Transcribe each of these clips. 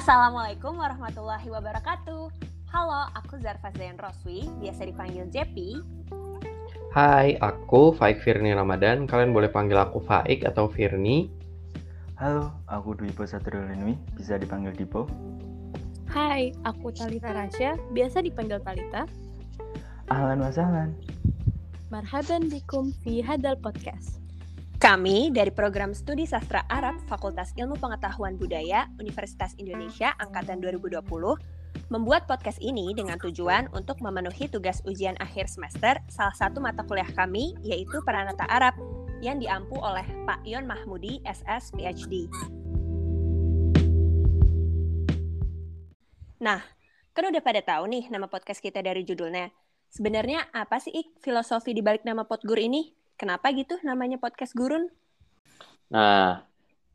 Assalamualaikum warahmatullahi wabarakatuh. Halo, aku Zarfa Zain Roswi, biasa dipanggil JP. Hai, aku Faik Firni Ramadan. Kalian boleh panggil aku Faik atau Firni. Halo, aku Dwi Satriulinwi, bisa dipanggil Dipo. Hai, aku Talita Rasya, biasa dipanggil Talita. Ahlan wasahlan. Marhaban bikum fi hadal podcast. Kami dari program Studi Sastra Arab Fakultas Ilmu Pengetahuan Budaya Universitas Indonesia Angkatan 2020 membuat podcast ini dengan tujuan untuk memenuhi tugas ujian akhir semester salah satu mata kuliah kami yaitu Peranata Arab yang diampu oleh Pak Yon Mahmudi SS PhD. Nah, kan udah pada tahu nih nama podcast kita dari judulnya. Sebenarnya apa sih Ik, filosofi di balik nama Potgur ini? Kenapa gitu namanya podcast gurun? Nah,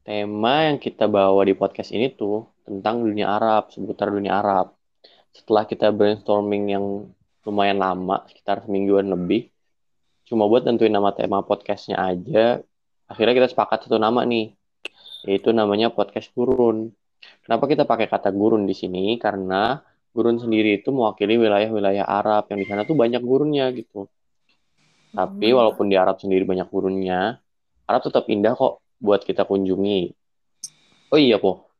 tema yang kita bawa di podcast ini tuh tentang dunia Arab, seputar dunia Arab. Setelah kita brainstorming yang lumayan lama, sekitar semingguan lebih, cuma buat tentuin nama tema podcastnya aja, akhirnya kita sepakat satu nama nih, yaitu namanya podcast gurun. Kenapa kita pakai kata gurun di sini? Karena gurun sendiri itu mewakili wilayah-wilayah Arab yang di sana tuh banyak gurunnya gitu. Tapi hmm. walaupun di Arab sendiri banyak gurunnya, Arab tetap indah kok buat kita kunjungi. Oh iya, Po.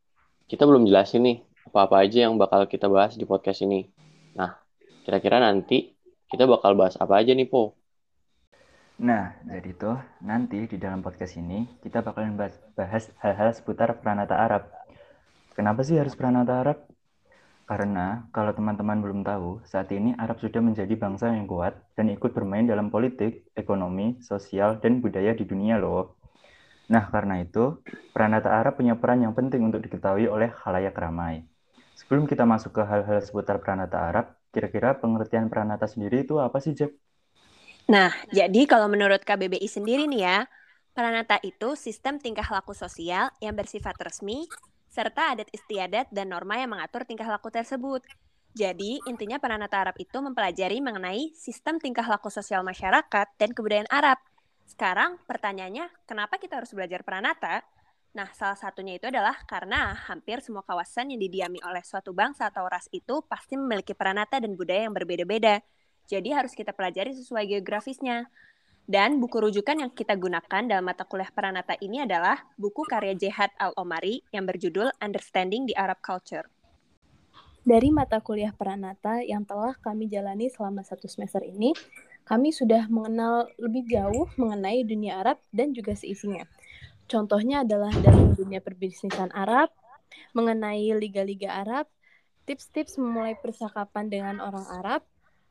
Kita belum jelasin nih apa-apa aja yang bakal kita bahas di podcast ini. Nah, kira-kira nanti kita bakal bahas apa aja nih, Po? Nah, jadi tuh nanti di dalam podcast ini kita bakalan bahas hal-hal seputar Pranata Arab. Kenapa sih harus Pranata Arab? Karena kalau teman-teman belum tahu, saat ini Arab sudah menjadi bangsa yang kuat dan ikut bermain dalam politik, ekonomi, sosial, dan budaya di dunia loh. Nah, karena itu, Pranata Arab punya peran yang penting untuk diketahui oleh khalayak ramai. Sebelum kita masuk ke hal-hal seputar Pranata Arab, kira-kira pengertian Pranata sendiri itu apa sih, Jack? Nah, jadi kalau menurut KBBI sendiri nih ya, Pranata itu sistem tingkah laku sosial yang bersifat resmi, serta adat istiadat dan norma yang mengatur tingkah laku tersebut. Jadi, intinya Pranata Arab itu mempelajari mengenai sistem tingkah laku sosial masyarakat dan kebudayaan Arab. Sekarang, pertanyaannya, kenapa kita harus belajar Pranata? Nah, salah satunya itu adalah karena hampir semua kawasan yang didiami oleh suatu bangsa atau ras itu pasti memiliki Pranata dan budaya yang berbeda-beda. Jadi harus kita pelajari sesuai geografisnya. Dan buku rujukan yang kita gunakan dalam mata kuliah Pranata ini adalah buku karya Jihad Al-Omari yang berjudul Understanding the Arab Culture. Dari mata kuliah Pranata yang telah kami jalani selama satu semester ini, kami sudah mengenal lebih jauh mengenai dunia Arab dan juga seisinya. Contohnya adalah dalam dunia perbisnisan Arab, mengenai liga-liga Arab, tips-tips memulai percakapan dengan orang Arab,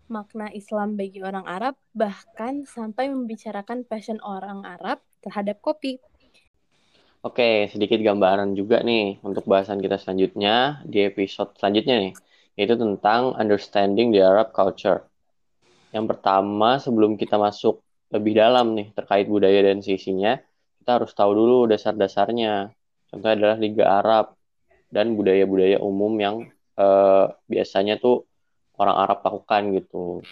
makna Islam bagi orang Arab, bahkan sampai membicarakan passion orang Arab terhadap kopi. Oke, sedikit gambaran juga nih untuk bahasan kita selanjutnya di episode selanjutnya nih, yaitu tentang understanding the Arab culture. Yang pertama, sebelum kita masuk lebih dalam nih terkait budaya dan sisinya, kita harus tahu dulu dasar-dasarnya. Contohnya adalah Liga Arab dan budaya-budaya umum yang eh, biasanya tuh orang Arab lakukan gitu.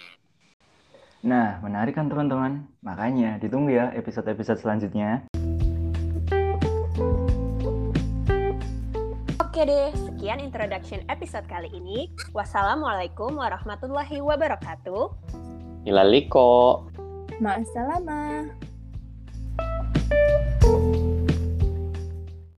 Nah, menarik kan teman-teman? Makanya ditunggu ya episode-episode selanjutnya. Oke deh, sekian introduction episode kali ini. Wassalamualaikum warahmatullahi wabarakatuh. Ilaliko. Ma'asalamah.